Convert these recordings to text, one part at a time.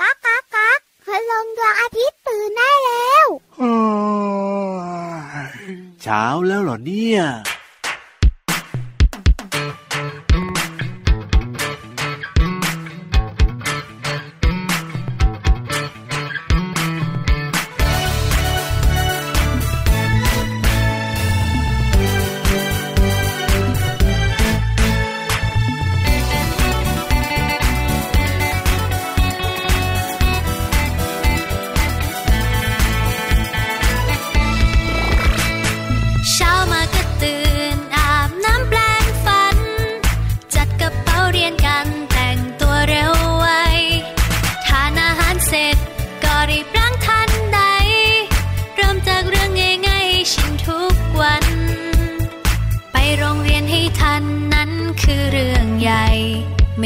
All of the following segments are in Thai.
ก๊ากก๊ากก๊ากพลังดวงอาทิตย์ตื่นได้แล้วเช้าแล้วเหรอเนี่ย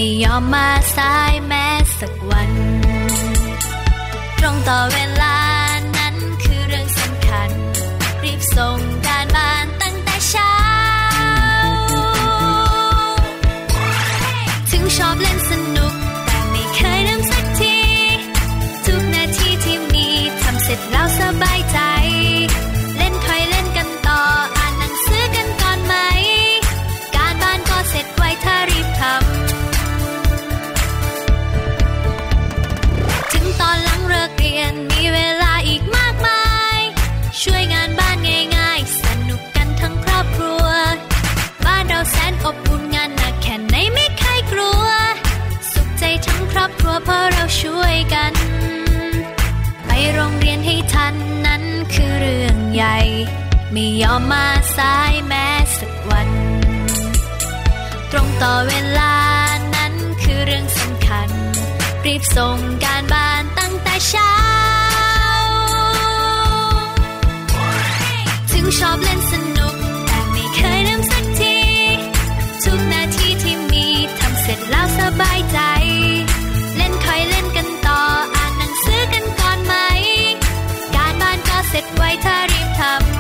ไม่ยอมมาสายแม้สักวัน ตรงต่อเวลานั้นคือเรื่องสำคัญ รีบส่ง ช่วยกัน ไปโรงเรียนให้ทันนั้นคือเรื่องใหญ่ ไม่ยอมมาสายแม้สักวัน ตรงต่อเวลานั้นคือเรื่องสำคัญ รีบส่งการบ้านตั้งแต่เช้า ถึงชอบเล่นสน เสร็จไวถ้ารีบทำ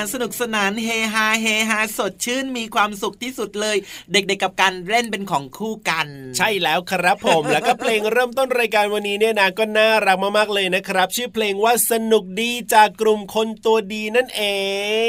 านสนุกสนานเฮฮาเฮฮาสดชื่นมีความสุขที่สุดเลย เด็กๆกับการเล่นเป็นของคู่กัน ใช่แล้วครับผมแล้วก็เพลงเริ่มต้นรายการวันนี้เนี่ยนะก็น่ารักมากๆเลยนะครับ ชื่อเพลงว่าสนุกดีจากกลุ่มคนตัวดีนั่นเอ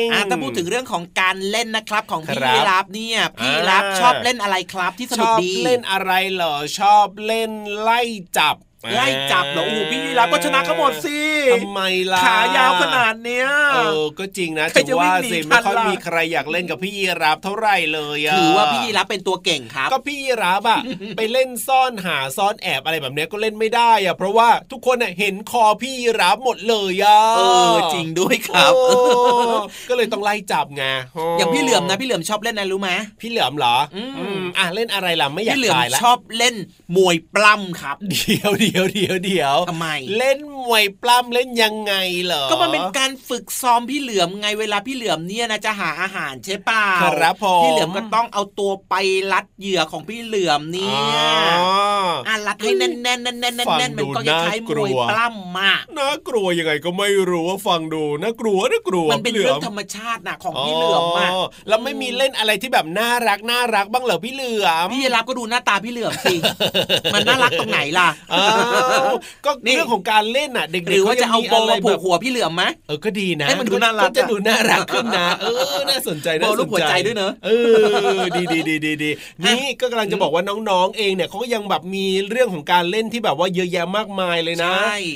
งอ่าถ้าพูดถึงเรื่องของการเล่นนะครับของพี่รับเนี่ยพี่รับชอบเล่นอะไรครับที่สนุกดีชอบเล่นอะไรเหรอชอบเล่นไล่จับ ไล่จับเหรอโอ้พี่ยีรับก็ชนะเขาหมดสิทำไมล่ะขายาวขนาดเนี้ยเออก็จริงนะถือว่าสิไม่ค่อยมีใครอยากเล่นกับพี่ยีรับเท่าไหร่เลยอะถือว่าพี่ยีรับเป็นตัวเก่งครับ ก็พี่ยีรับอะไปเล่นซ่อนหาซ่อนแอบอะไรแบบเนี้ยก็เล่นไม่ได้อะเพราะว่าทุกคนเห็นคอพี่ยีรับหมดเลยอะเออจริงด้วยครับก็เลยต้องไล่จับไงอย่างพี่เหลือมนะพี่เหลือมชอบเล่นอะไรรู้ไหมพี่เหลือมเหรออืมอะเล่นอะไรล่ะไม่อยากตายแล้วชอบเล่นมวยปล้ำครับเดียวเดียวเดียวเดียวทำไม เล่นมวยปล้ำเล่นยังไงเหรอ ก็มันเป็นการฝึกซ้อมพี่เหลือมไงเวลาพี่เหลือมเนี่ยนะจะหาอาหารใช่ป่าครับผมพี่เหลือมก็ต้องเอาตัวไปรัดเหยื่อของพี่เหลือมเนี่ยอะรัดให้แน่นแน่นแน่นแน่นแน่นมันก็คล้ายมวยปล้ำมากน่ากลัวยังไงก็ไม่รู้ว่าฟังดูน่ากลัวน่ากลัวมันเป็นเรื่องธรรมชาตินะของพี่เหลือมมากแล้วไม่มีเล่นอะไรที่แบบน่ารักน่ารักบ้างเหรอพี่เหลือมพี่รับก็ดูหน้าตาพี่เหลือมสิมันน่ารักตรงไหนล่ะก็เรื่องของการเล่นอะเด็กๆหรือว่าจะเอาโบมาผูกหัวพี่เหลือมไหมเออก็ดีนะให้มันดูน่ารักจะดูน่ารักขึ้นนะเออน่าสนใจน่าสนใจด้วยเนอะเออดีดีดีดีดีนี่ก็กำลังจะบอกว่าน้องๆเองเนี่ยเขาก็ยังแบบมีเรื่องของการเล่นที่แบบว่าเยอะแยะมากมายเลยนะ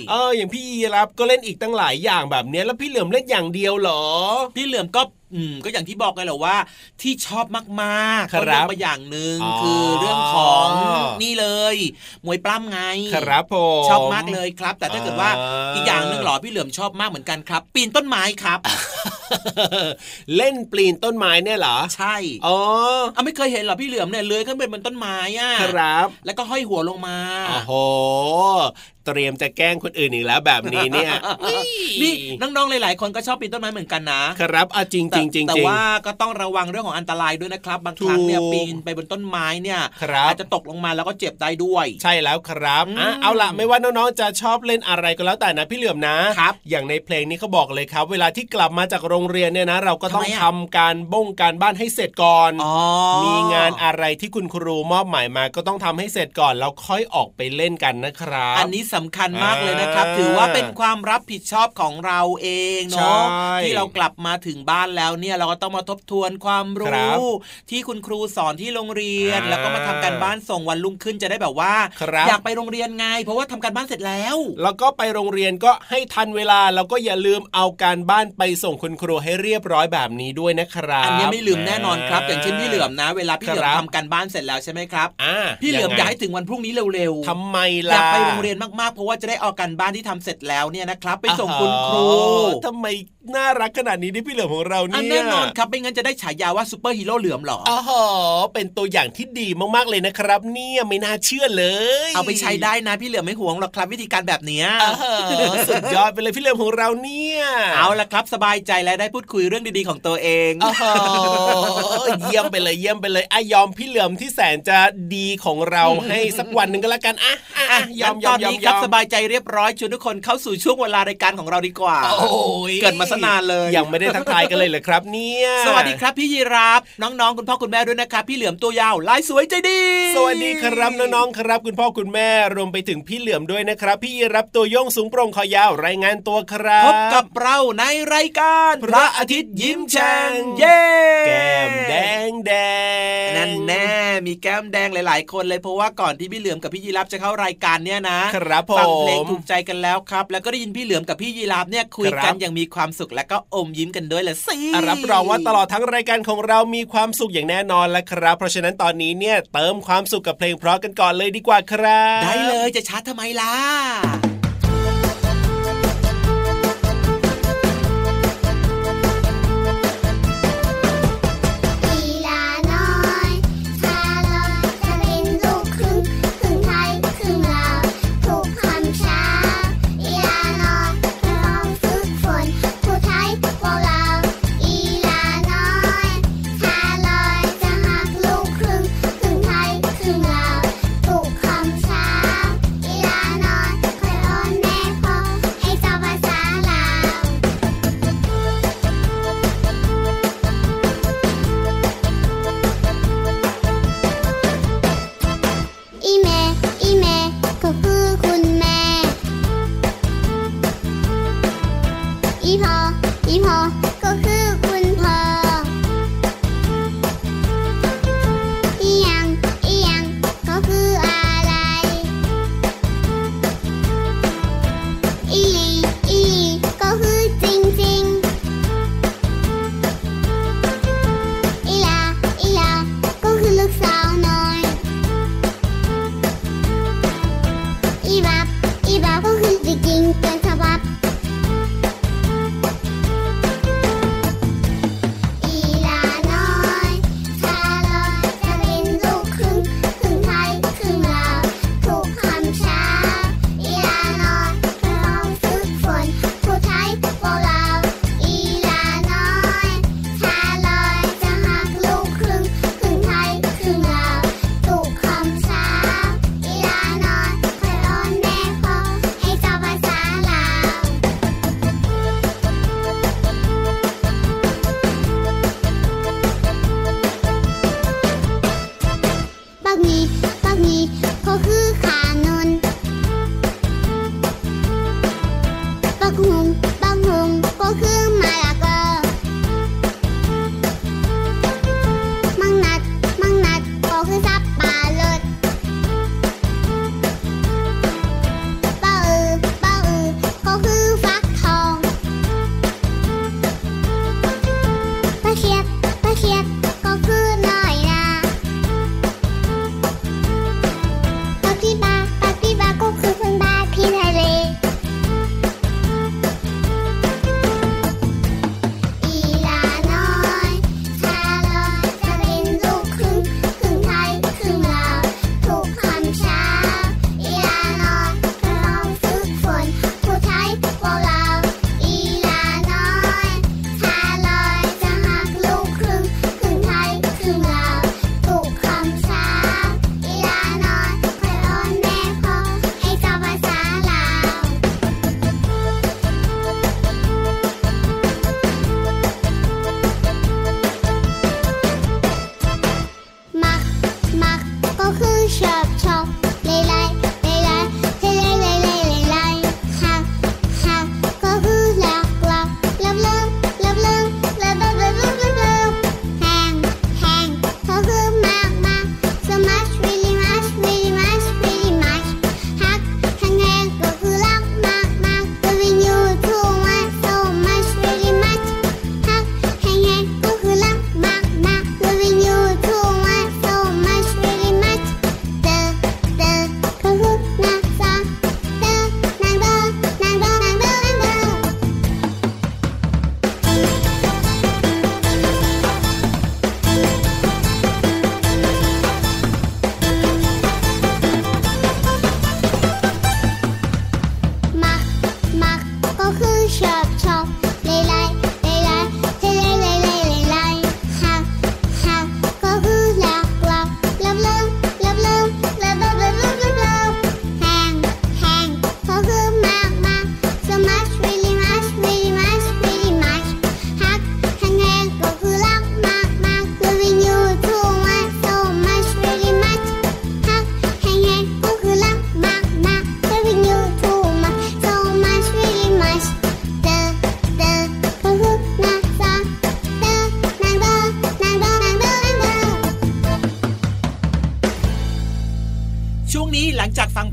เอออย่างพี่ยีรับก็เล่นอีกตั้งหลายอย่างแบบนี้แล้วพี่เหลือมเล่นอย่างเดียวเหรอ พี่เหลือมก็อืมก็อย่างที่บอกไงแหละว่า ที่ชอบมากๆก็เรื่องมาอย่างหนึ่งคือเรื่องของนี่เลย มวยปล้ำไง ครับผมชอบมากเลยครับ แต่ถ้าเกิดว่าอีกอย่างหนึ่งหรอพี่เหลือมชอบมากเหมือนกันครับ ปีนต้นไม้ครับ เล่นปีนต้นไม้เนี่ยเหรอใช่อ๋อเอาไม่เคยเห็นหรอพี่เหลือมเนี่ยเลื้อยขึ้นไปบนต้นไม้อะครับ แล้วก็ห้อยหัวลงมาโอ้โห เตรียมจะแกล้งคนอื่นอีกแล้วแบบนี้เนี่ยนี่น้องๆหลาย ๆ คนก็ชอบปีนต้นไม้เหมือนกันนะ ครับอะจริงจริงจริงแต่ว่าก็ต้องระวังเรื่องของอันตรายด้วยนะครับ บางครั้งเนี่ยปีนไปบนต้นไม้เนี่ยอาจจะตกลงมาแล้วก็เจ็บได้ด้วย ใช่แล้วครับอะเอาล่ะไม่ว่าน้องๆจะชอบเล่นอะไรก็แล้วแต่นะพี่เหลือมนะครับอย่างในเพลงนี้เขาบอกเลยครับ เวลาที่กลับมาจากโรงเรียนเนี่ยนะ เราก็ต้องทำการบ้งการบ้านให้เสร็จก่อนมีงานอะไรที่คุณครูมอบหมายมาก็ต้องทำให้เสร็จก่อนแล้วค่อยออกไปเล่นกันนะครับอันนี้สำคัญมากเลยนะครับ ถือว่าเป็นความรับผิดชอบของเราเองเนาะที่เรากลับมาถึงบ้านแล้วเนี่ยเราก็ต้องมาทบทวนความรู้ ที่คุณครูสอนที่โรงเรียน แล้วก็มาทำการบ้านส่งวันรุ่งขึ้นจะได้แบบว่า อยากไปโรงเรียนไง เพราะว่าทำการบ้านเสร็จแล้ว แล้วก็ไปโรงเรียนก็ให้ทันเวลาแล้วก็อย่าลืมเอาการบ้านไปส่งคุณครูให้เรียบร้อยแบบนี้ด้วยนะครับอันนี้ไม่ลืมแน่นอนครับ อย่างเช่นพี่เหลือมนะ เวลาพี่เหลือมทำการบ้านเสร็จแล้วใช่ไหมครับพี่เหลือมอยากให้ถึงวันพรุ่งนี้เร็วๆทำไมล่ะอยากไปโรงเรียนมากๆ เพราะว่าจะได้เอาการบ้านที่ทำเสร็จแล้วเนี่ยนะครับไปส่งคุณครูทำไม น่ารักขนาดนี้ที่พี่เหลือมของเราเนี่ยแน่นอนครับไม่งั้นจะได้ฉายาว่าซูเปอร์ฮีโร่เหลือมหรออ๋อเป็นตัวอย่างที่ดีมากๆเลยนะครับ เนี่ยไม่น่าเชื่อเลย เอาไปใช้ได้นะพี่เหลือมไม่ห่วงหรอกครับวิธีการแบบนี้สุดยอดไปเลยพี่เหลือมของเราเนี่ยเอาละครับสบายใจแล้วได้พูดคุยเรื่องดีๆของตัวเองเยี่ยมไปเลยเยี่ยมไปเลยอะยอมพี่เหลือมที่แสนจะดีของเราให้สักวันหนึ่งก็แล้วกันอะยอมยอมยอมครับสบายใจเรียบร้อยชวนทุกคนเข้าสู่ช่วงเวลารายการของเราดีกว่าโอ้ยเกิดมาสนานเลยยังไม่ได้ทักทายกันเลยเลยครับ เนี่ยสวัสดีครับพี่ยีรับน้องๆคุณพ่อคุณแม่ด้วยนะครับพี่เหลือมตัวยาวลายสวยใจดี สวัสดีครับน้องๆครับ คุณพ่อคุณแม่รวมไปถึงพี่เหลือมด้วยนะครับ พี่ยีรับตัวโยงสูงโปร่งคอยาวรายงานตัวครับพบกับเราในรายการ พระอาทิตย์ยิ้มแฉ่งเย้แก้มแดงแดงนั่นแน่มีแก้มแดงหลาย ๆ คนเลยเพราะว่าก่อนที่พี่เหลือมกับพี่ยีรับจะเข้ารายการเนี่ยนะครับผมฟังเพลงถูกใจกันแล้วครับ แล้วก็ได้ยินพี่เหลือมกับพี่ยีรับเนี่ยคุยกันอย่างมีความสุขและก็อมยิ้มกันด้วยละสิรับรองว่าตลอดทั้งรายการของเรามีความสุขอย่างแน่นอนแล้วครับ เพราะฉะนั้นตอนนี้เนี่ยเติมความสุขกับเพลงเพราะกันก่อนเลยดีกว่าครับ ได้เลยจะช้าทำไมล่ะ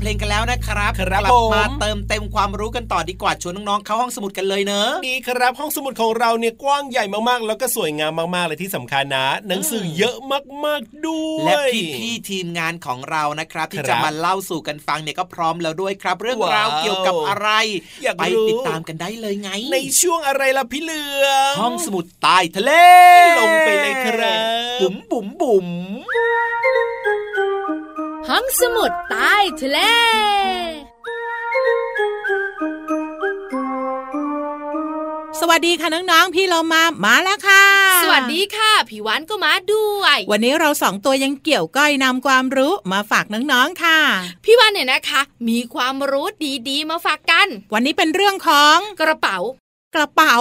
เพลงกันแล้วนะครับครับกลับมาเติมเต็มความรู้กันต่อดีกว่าชวนน้องๆเข้าห้องสมุดกันเลยเนอะดีครับ ห้องสมุดของเราเนี่ยกว้างใหญ่มากๆ แล้วก็สวยงามมากๆเลยที่สำคัญนะหนังสือเยอะมากๆด้วยและพี่ๆทีมงานของเรานะครับ ที่จะมาเล่าสู่กันฟังเนี่ยก็พร้อมแล้วด้วยครับ เรื่องราวเกี่ยวกับอะไรไปติดตามกันได้เลยไง ในช่วงอะไรล่ะพี่เหลือห้องสมุดใต้ทะเลลงไปเลยครับบุ๋มบุ๋มบุ๋ม ห้องสมุดใต้ทะเลสวัสดีค่ะน้องๆ พี่เรามามาแล้วค่ะ สวัสดีค่ะพี่วันก็มาด้วย วันนี้เราสองตัวยังเกี่ยวก้อยนำความรู้มาฝากน้องๆค่ะ พี่วันเนี่ยนะคะ มีความรู้ดีๆ มาฝากกัน วันนี้เป็นเรื่องของกระเป๋า กระเป๋า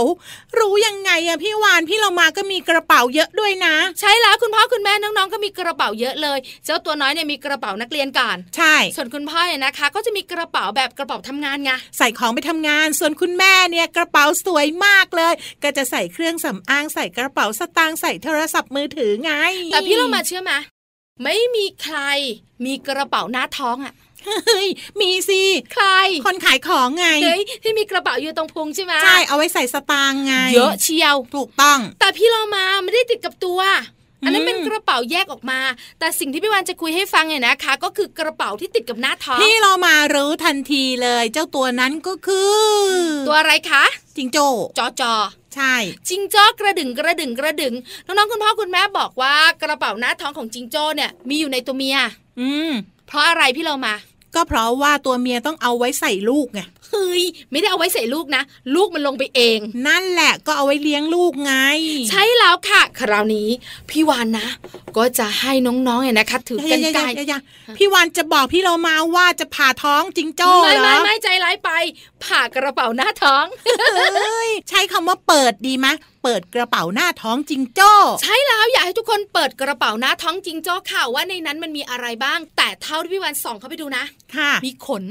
รู้ยังไงอะพี่วานพี่เรามาก็มีกระเป๋าเยอะด้วยนะ ใช่แล้วคุณพ่อคุณแม่น้องๆก็มีกระเป๋าเยอะเลย เจ้าตัวน้อยเนี่ยมีกระเป๋านักเรียนก่อนใช่ ส่วนคุณพ่อเนี่ยนะคะ ก็จะมีกระเป๋าแบบกระเป๋าทำงานไงใส่ของไปทำงาน ส่วนคุณแม่เนี่ยกระเป๋าสวยมากเลย ก็จะใส่เครื่องสำอางใส่กระเป๋าสตางค์ใส่โทรศัพท์มือถือไง แต่พี่เรามาเชื่อไหมไม่มีใครมีกระเป๋าหน้าท้องอะ เฮ้ยมีสิใคร คนขายของไงเฮ้ยที่มีกระเป๋าอยู่ตรงพุงใช่ไหมใช่เอาไว้ใส่สตางค์ไง เยอะเชียวถูกต้อง แต่พี่เรามาไม่ได้ติดกับตัวอันนั้นเป็นกระเป๋าแยกออกมา แต่สิ่งที่พี่วานจะคุยให้ฟังเนี่ยนะคะ ก็คือกระเป๋าที่ติดกับหน้าท้องพี่เรามารู้ทันทีเลย เจ้าตัวนั้นก็คือ ตัวอะไรคะจิงโจ้จอจอใช่จิงโจ้กระดึงกระดึงกระดึงน้องๆคุณพ่อคุณแม่บอกว่ากระเป๋าหน้าท้องของจิงโจ้เนี่ยมีอยู่ในตัวเมีย อืมเพราะอะไรพี่เรามา ก็เพราะว่าตัวเมียต้องเอาไว้ใส่ลูกไงเฮ้ยไม่ได้เอาไว้ใส่ลูกนะ ลูกมันลงไปเอง นั่นแหละก็เอาไว้เลี้ยงลูกไง ใช่แล้วค่ะ คราวนี้ พี่วานนะ ก็จะให้น้องๆเนี่ยนะคะ ถือกันไกลพี่วานจะบอกพี่เรามาว่าจะผ่าท้องจิงโจ้เหรอไม่ไม่ไม่ใจร้ายไป ผ่ากระเป๋าหน้าท้องใช้คำว่าเปิดดีไหม เปิดกระเป๋าหน้าท้องจิงโจ้ ใช่แล้วอยากให้ทุกคนเปิดกระเป๋าหน้าท้องจิงโจ้ค่ะว่าในนั้นมันมีอะไรบ้าง แต่เท่าที่พี่วันส่องเข้าไปดูนะ ค่ะ มีขน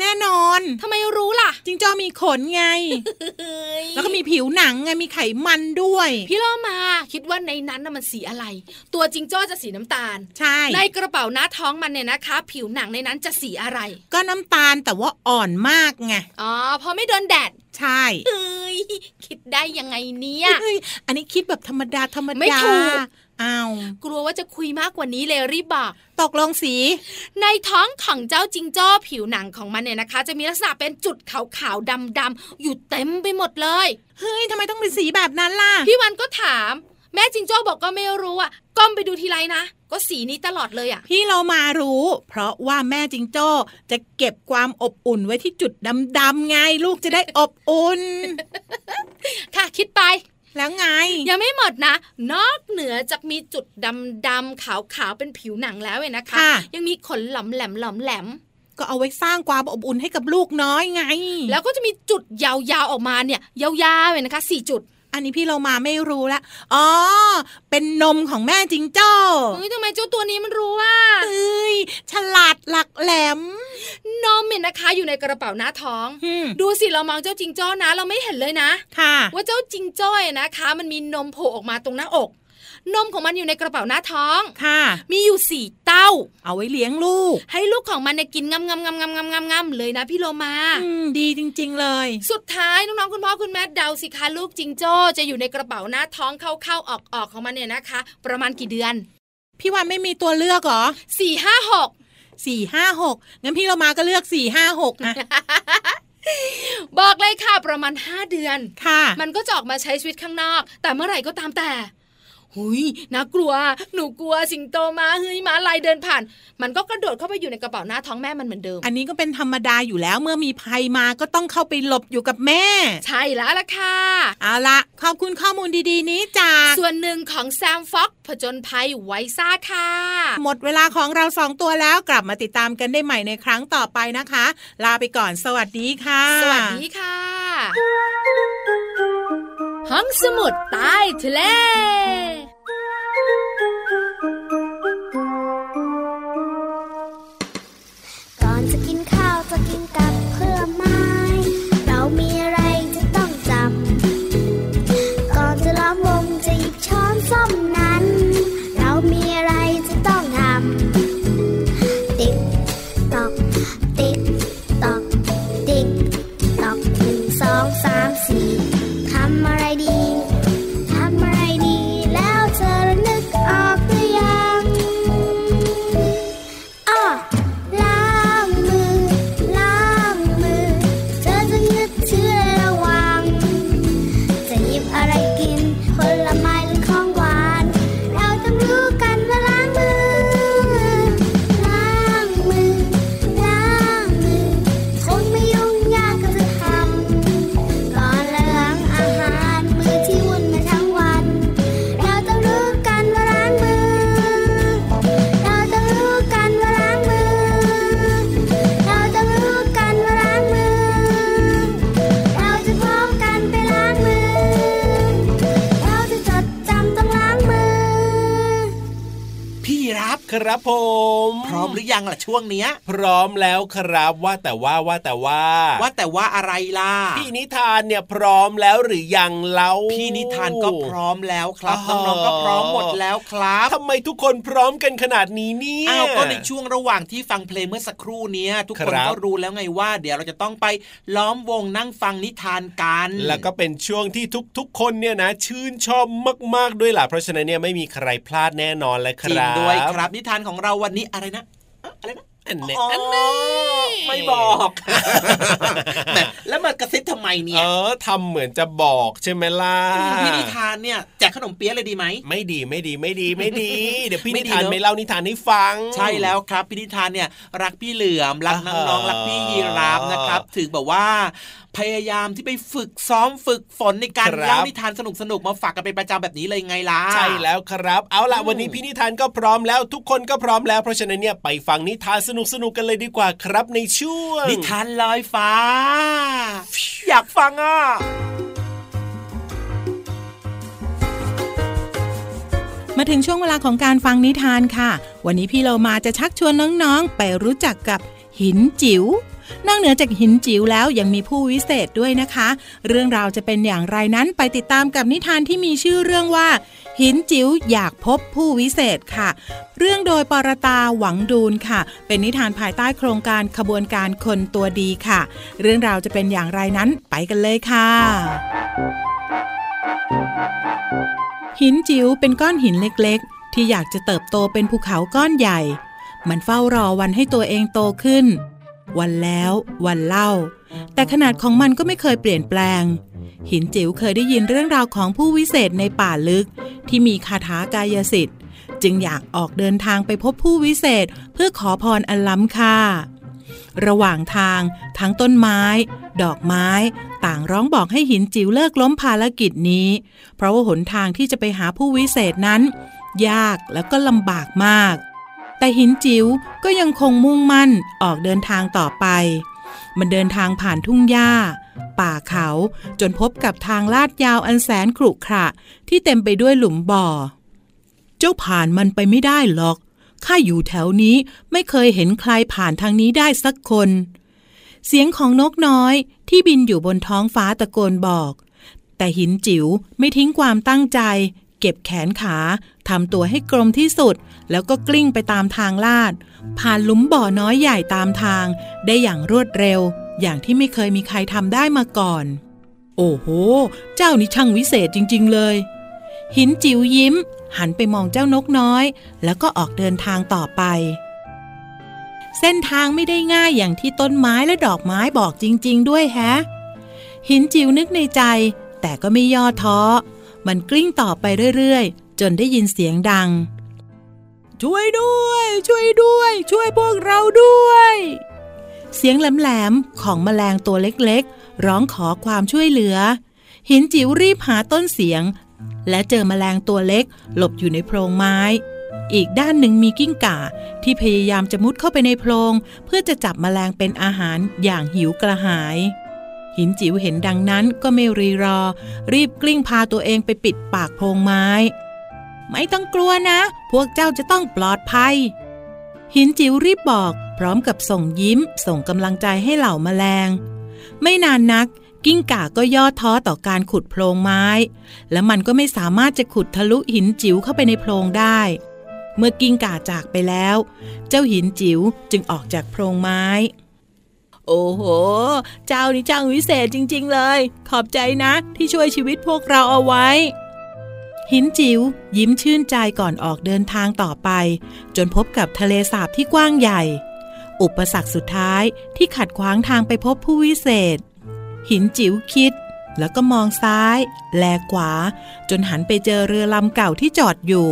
แน่นอนทำไมรู้ล่ะ จิงจ้อมีขนไง แล้วก็มีผิวหนังไงมีไขมันด้วย พี่ล่อมาคิดว่าในนั้นน่ะมันสีอะไร ตัวจิงจ้อจะสีน้ำตาล ใช่ ในกระเป๋าหน้าท้องมันเนี่ยนะคะ ผิวหนังในนั้นจะสีอะไร ก็น้ำตาลแต่ว่าอ่อนมากไง อ๋อเพราะไม่โดนแดดใช่เอ้ยคิดได้ยังไงเนี่ยอันนี้คิดแบบธรรมดาธรรมดา ไม่ถูก อ้าวกลัวว่าจะคุยมากกว่านี้เลยรีบบอกตกลงสี ในท้องของเจ้าจิงจ้อผิวหนังของมันเนี่ยนะคะ จะมีลักษณะเป็นจุดขาวๆดำๆอยู่เต็มไปหมดเลยเฮ้ยทำไมต้องเป็นสีแบบนั้นล่ะพี่วันก็ถาม แม่จิงจ้อบอกก็ไม่รู้อะก้มไปดูทีไรนะก็สีนี้ตลอดเลยอะ พี่เรามารู้ เพราะว่าแม่จิงโจ้จะเก็บความอบอุ่นไว้ที่จุดดำๆไงลูกจะได้อบอุ่น ค่ะคิดไป แล้วไง ยังไม่หมดนะ นอกเหนือจากมีจุดดำดำขาวขาวเป็นผิวหนังแล้วเนะคะ ยังมีขนหลอมแหลมหลอมแหลมก็เอาไว้สร้างความอบอุ่นให้กับลูกน้อยไง แล้วก็จะมีจุดยาวๆออกมาเนี่ย ยาวๆเลยนะคะสี่จุด อันนี้พี่เรามาไม่รู้ละอ๋อเป็นนมของแม่จิงโจ้เฮ้ยทำไมเจ้าตัวนี้มันรู้ว่าเอ้ยฉลาดหลักแหลม นมเนี่ยนะคะ อยู่ในกระเป๋าหน้าท้อง ดูสิเรามองเจ้าจิงโจ้นะ เราไม่เห็นเลยนะ ค่ะ ว่าเจ้าจิงโจ้นะคะ มันมีนมโผล่ออกมาตรงหน้าอก นมของมันอยู่ในกระเป๋าหน้าท้องค่ะ มีอยู่สี่เต้า เอาไว้เลี้ยงลูก ให้ลูกของมันเนี่ยกินงำงำงำงำงำงำงำเลยนะพี่โลมาอืมดีจริง ๆ เลย สุดท้ายน้องๆคุณพ่อคุณแม่เดาสิคะลูกจิงโจ้จะอยู่ในกระเป๋าหน้าท้องเข้าๆออกๆของมันเนี่ยนะคะ ประมาณกี่เดือน พี่วันไม่มีตัวเลือกหรอสี่ห้าหกสี่ห้าหกงั้นพี่เรามาก็เลือกสี่ห้าหกนะบอกเลยค่ะประมาณห้าเดือน ค่ะ มันก็จะออกมาใช้ชีวิตข้างนอก แต่เมื่อไหร่ก็ตามแต่ หุยน่ากลัว หนูกลัวสิงโตมาเฮ้ยมาลายเดินผ่าน มันก็กระโดดเข้าไปอยู่ในกระเป๋าหน้าท้องแม่มันเหมือนเดิม อันนี้ก็เป็นธรรมดาอยู่แล้วเมื่อมีภัยมาก็ต้องเข้าไปหลบอยู่กับแม่ ใช่แล้วล่ะค่ะเอาละขอบคุณข้อมูลดีๆ นี้จากส่วนหนึ่งของแซมฟ็อกผจญภัยไวซ่าค่ะ หมดเวลาของเราสองตัวแล้วกลับมาติดตามกันได้ใหม่ในครั้งต่อไปนะคะ ลาไปก่อนสวัสดีค่ะ สวัสดีค่ะห้องสมุดใต้ทะเล ครับผม พร้อมหรือยังล่ะช่วงเนี้ย พร้อมแล้วครับว่าแต่ว่าว่าแต่ว่า ว่าแต่ว่าอะไรล่ะ พี่นิทานเนี่ยพร้อมแล้วหรือยังเล่าพี่นิทานก็พร้อมแล้วครับน้องๆก็พร้อมหมดแล้วครับทำไมทุกคนพร้อมกันขนาดนี้เนี่ยอ้าวก็ในช่วงระหว่างที่ฟังเพลงเมื่อสักครู่เนี้ยทุกคนครับก็รู้แล้วไงว่า เดี๋ยวเราจะต้องไปล้อมวงนั่งฟังนิทานกัน แล้วก็เป็นช่วงที่ทุกๆ คนเนี่ยนะ ชื่นชอบมาก ๆด้วยล่ะเพราะฉะนั้นเนี่ยไม่มีใครพลาดแน่นอนเลยคจริงรับด้วยครับ นิทานของเราวันนี้อะไรนะเอ๊ะอะไรนะอันเนี้ยอ๋ออันนี้ไม่บอกแหมแล้วมากระซิบทำไมเนี่เอยอทำเหมือนจะบอกใช่ไหมล่ะพี่นิทานเนี่ยแจกขนมเปี๊ยะเลยดีไหมไม่ดีไม่ดีไม่ดีไม่ดี เดี๋ยวพี่ไม่นิดีทานเนอะไม่เล่านิทานให้ฟัง ใช่แล้วครับ พี่นิทานเนี่ย รักพี่เหลือมรักอ่าน้องๆรักพี่ยีราฟนะครับถึงแบบว่า พยายามที่ไปฝึกซ้อมฝึกฝนในการครับเล่านิทานสนุกๆมาฝากกันเป็นประจำแบบนี้เลยไงล่ะใช่แล้วครับ เอาล่ะอืมวันนี้พี่นิทานก็พร้อมแล้วทุกคนก็พร้อมแล้วเพราะฉะนั้นเนี่ยไปฟังนิทานสนุกๆกันเลยดีกว่าครับในช่วงนิทานลอยฟ้า อยากฟังอะมาถึงช่วงเวลาของการฟังนิทานค่ะ วันนี้พี่เรามาจะชักชวนน้องๆ ไปรู้จักกับหินจิ๋ว นอกเหนือจากหินจิ๋วแล้วยังมีผู้วิเศษด้วยนะคะ เรื่องราวจะเป็นอย่างไรนั้นไปติดตามกับนิทานที่มีชื่อเรื่องว่า หินจิ๋วอยากพบผู้วิเศษค่ะ เรื่องโดยปรตาหวังดูนค่ะ เป็นนิทานภายใต้โครงการขบวนการคนตัวดีค่ะ เรื่องราวจะเป็นอย่างไรนั้นไปกันเลยค่ะหินจิ๋วเป็นก้อนหินเล็กๆ ที่อยากจะเติบโตเป็นภูเขาก้อนใหญ่ มันเฝ้ารอวันให้ตัวเองโตขึ้น วันแล้ววันเล่า แต่ขนาดของมันก็ไม่เคยเปลี่ยนแปลง หินจิ๋วเคยได้ยินเรื่องราวของผู้วิเศษในป่าลึก ที่มีคาถากายสิทธิ์ จึงอยากออกเดินทางไปพบผู้วิเศษเพื่อขอพรอันล้ำค่า ระหว่างทางทั้งต้นไม้ ดอกไม้ ต่างร้องบอกให้หินจิ๋วเลิกล้มภารกิจนี้ เพราะว่าหนทางที่จะไปหาผู้วิเศษนั้น ยากแล้วก็ลำบากมาก แต่หินจิ๋วก็ยังคงมุ่งมั่นออกเดินทางต่อไป มันเดินทางผ่านทุ่งหญ้า ป่าเขาจนพบกับทางลาดยาวอันแสนขรุขระ ที่เต็มไปด้วยหลุมบ่อ เจ้าผ่านมันไปไม่ได้หรอก ข้าอยู่แถวนี้ไม่เคยเห็นใครผ่านทางนี้ได้สักคน เสียงของนกน้อยที่บินอยู่บนท้องฟ้าตะโกนบอก แต่หินจิ๋วไม่ทิ้งความตั้งใจ เก็บแขนขาทำตัวให้กลมที่สุด แล้วก็กลิ้งไปตามทางลาด ผ่านหลุมบ่อน้อยใหญ่ตามทาง ได้อย่างรวดเร็ว อย่างที่ไม่เคยมีใครทำได้มาก่อน โอ้โห เจ้านี่ช่างวิเศษจริง ๆ เลย หินจิ๋วยิ้ม หันไปมองเจ้านกน้อย แล้วก็ออกเดินทางต่อไป เส้นทางไม่ได้ง่ายอย่างที่ต้นไม้และดอกไม้บอกจริง ๆ ด้วยแฮะหินจิ๋วนึกในใจ แต่ก็ไม่ย่อท้อ มันกลิ้งต่อไปเรื่อยๆ จนได้ยินเสียงดัง ช่วยด้วย ช่วยด้วย ช่วยพวกเราด้วย เสียงแหลมๆ ของแมลงตัวเล็กๆ ร้องขอความช่วยเหลือ หินจิ๋วรีบหาต้นเสียง และเจอแมลงตัวเล็ก หลบอยู่ในโพรงไม้ อีกด้านหนึ่งมีกิ้งก่าที่พยายามจะมุดเข้าไปในโพรง เพื่อจะจับแมลงเป็นอาหารอย่างหิวกระหาย หินจิ๋วเห็นดังนั้นก็ไม่รีรอ รีบกลิ้งพาตัวเองไปปิดปากโพรงไม้ ไม่ต้องกลัวนะ พวกเจ้าจะต้องปลอดภัย หินจิ๋วรีบบอก พร้อมกับส่งยิ้ม ส่งกำลังใจให้เหล่าแมลง ไม่นานนัก กิ้งก่าก็ย่อท้อต่อการขุดโพรงไม้ และมันก็ไม่สามารถจะขุดทะลุหินจิ๋วเข้าไปในโพรงได้ เมื่อกิ้งก่าจากไปแล้ว เจ้าหินจิ๋วจึงออกจากโพรงไม้ โอ้โห เจ้านี่ช่างวิเศษจริง ๆ เลย ขอบใจนะ ที่ช่วยชีวิตพวกเราเอาไว้ หินจิ๋วยิ้มชื่นใจก่อนออกเดินทางต่อไป จนพบกับทะเลสาบที่กว้างใหญ่ อุปสรรคสุดท้ายที่ขัดขวางทางไปพบผู้วิเศษ หินจิ๋วคิดแล้วก็มองซ้าย แลขวา จนหันไปเจอเรือลำเก่าที่จอดอยู่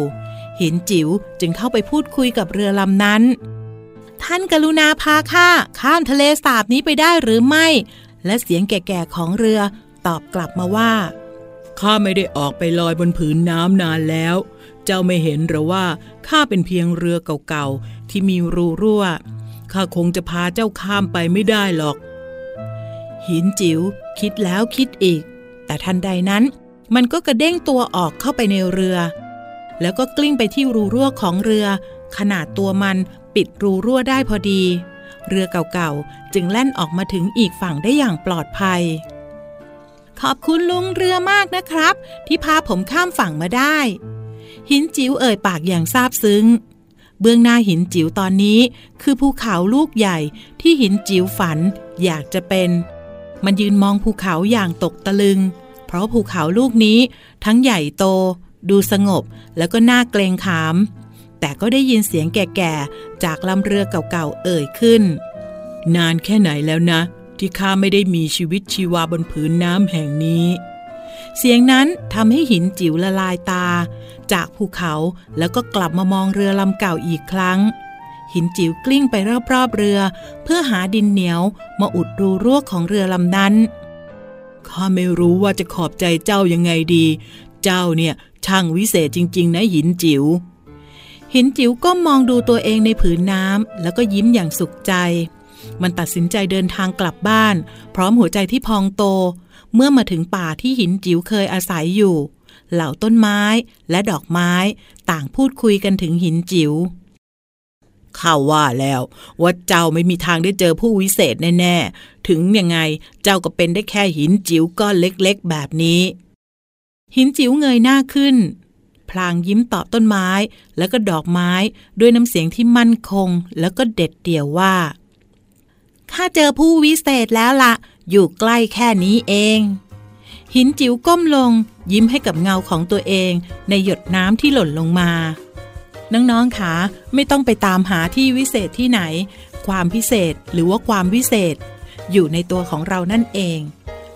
หินจิ๋วจึงเข้าไปพูดคุยกับเรือลำนั้น ท่านกรุณาพาข้าข้ามทะเลสาบนี้ไปได้หรือไม่ และเสียงแก่ๆของเรือตอบกลับมาว่าข้าไม่ได้ออกไปลอยบนผืนน้ำนานแล้ว เจ้าไม่เห็นหรือว่าข้าเป็นเพียงเรือเก่าๆที่มีรูรั่วข้าคงจะพาเจ้าข้ามไปไม่ได้หรอก หินจิ๋วคิดแล้วคิดอีก แต่ทันใดนั้น มันก็กระเด้งตัวออกเข้าไปในเรือ แล้วก็กลิ้งไปที่รูรั่วของเรือ ขนาดตัวมัน ปิดรูรั่วได้พอดี เรือเก่าๆ จึงแล่นออกมาถึงอีกฝั่งได้อย่างปลอดภัย ขอบคุณลุงเรือมากนะครับ ที่พาผมข้ามฝั่งมาได้ หินจิ๋วเอ่ยปากอย่างซาบซึ้ง เบื้องหน้าหินจิ๋วตอนนี้ คือภูเขาลูกใหญ่ที่หินจิ๋วฝันอยากจะเป็น มันยืนมองภูเขาอย่างตกตะลึง เพราะภูเขาลูกนี้ทั้งใหญ่โต ดูสงบแล้วก็น่าเกรงขาม แต่ก็ได้ยินเสียงแก่ๆ จากลำเรือเก่าๆ เอ่ยขึ้น นานแค่ไหนแล้วนะ ที่ข้าไม่ได้มีชีวิตชีวาบนผืนน้ำแห่งนี้ เสียงนั้นทำให้หินจิ๋วละลายตา จากภูเขาแล้วก็กลับมามองเรือลำเก่าอีกครั้ง หินจิ๋วกลิ้งไปรอบๆเรือ เพื่อหาดินเหนียวมาอุดรูรั่วของเรือลำนั้นข้าไม่รู้ว่าจะขอบใจเจ้ายังไงดี เจ้าเนี่ยช่างวิเศษจริง ๆ นะหินจิ๋ว หินจิ๋วก็มองดูตัวเองในผืนน้ำแล้วก็ยิ้มอย่างสุขใจ มันตัดสินใจเดินทางกลับบ้าน พร้อมหัวใจที่พองโต เมื่อมาถึงป่าที่หินจิ๋วเคยอาศัยอยู่ เหล่าต้นไม้และดอกไม้ต่างพูดคุยกันถึงหินจิ๋วข้าว่าแล้วว่าเจ้าไม่มีทางได้เจอผู้วิเศษแน่ๆ ถึงยังไงเจ้าก็เป็นได้แค่หินจิ๋วก้อนเล็กๆ แบบนี้ หินจิ๋วเงยหน้าขึ้น พลางยิ้มตอบต้นไม้ แล้วก็ดอกไม้ด้วยน้ำเสียงที่มั่นคง แล้วก็เด็ดเดี่ยวว่าข้าเจอผู้วิเศษแล้วละ่ะอยู่ใกล้แค่นี้เอง หินจิ๋วก้มลง ยิ้มให้กับเงาของตัวเอง ในหยดน้ำที่หล่นลงมา น้องๆคะไม่ต้องไปตามหาที่วิเศษที่ไหน ความพิเศษหรือว่าความวิเศษ อยู่ในตัวของเรานั่นเอง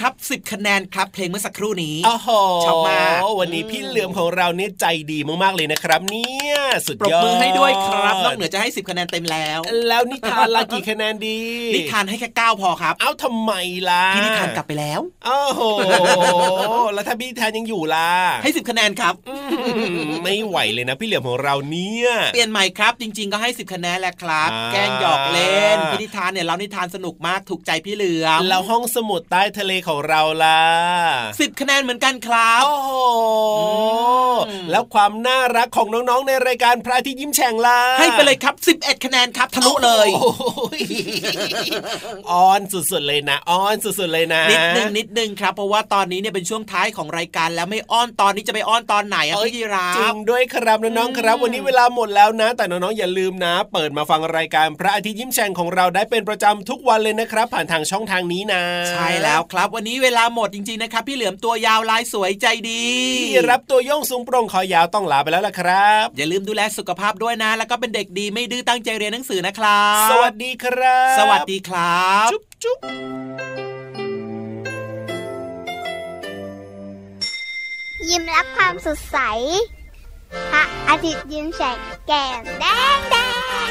ครับ 10 คะแนนครับ เพลงเมื่อสักครู่นี้โอ้โหชอบมากวันนี้พี่เหลือมของเราเนี่ยใจดีมากๆเลยนะครับ เนี่ยสุดปรบยอดมือให้ด้วยครับนอกเหนือจะให้ 10 คะแนนเต็มแล้ว แล้วนิทานละกี่คะแนนดี นิทานให้แค่9พอครับ เอ้าทำไมล่ะพี่นิทานกลับไปแล้วโอ้โหแล้วถ้าพี่นิทานยังอยู่ล่ะให้ 10 คะแนนครับอืมไม่ไหวเลยนะ พี่เหลือมของเราเนี่ยเปลี่ยนใหม่ครับ จริง ๆ ก็ให้ 10 คะแนนแหละครับอ่าแกล้งหยอกเล่นพี่นิทานเนี่ยเรานิทานสนุกมากถูกใจพี่เหลือมแล้วห้องสมุดใต้ทะเลของเราล่ะสิบคะแนนเหมือนกันครับโอ้โหอืมแล้วความน่ารักของน้องๆในรายการพระอาทิตย์ยิ้มแฉ่งล่ะให้ไปเลยครับ11คะแนนครับทะลุเลยโอ้โหอ้อนสุดๆเลยนะอ้อนสุดๆเลยนะนิดนึงนิดนึงครับ เพราะว่าตอนนี้เนี่ยเป็นช่วงท้ายของรายการแล้วไม่อ้อนตอนนี้จะไปอ้อนตอนไหนอะเอ้ยพี่ยีราจริฟงด้วยครับน้องๆครับ วันนี้เวลาหมดแล้วนะ แต่น้องๆอย่าลืมนะ เปิดมาฟังรายการพระอาทิตย์ยิ้มแฉ่งของเราได้เป็นประจำทุกวันเลยนะครับ ผ่านทางช่องทางนี้นะ ใช่แล้วครับวันนี้เวลาหมดจริงๆนะครับ พี่เหลือมตัวยาวลายสวยใจดีพี่รับตัวโยงสูงโปร่งคอยาวต้องลาไปแล้วล่ะครับ อย่าลืมดูแลสุขภาพด้วยนะ แล้วก็เป็นเด็กดีไม่ดื้อตั้งใจเรียนหนังสือนะครับ สวัสดีครับ สวัสดีครับ จุ๊บจุ๊บยิ้มรับความสดใสพระอาทิตย์ยิ้มแฉกแก้มแดงแดง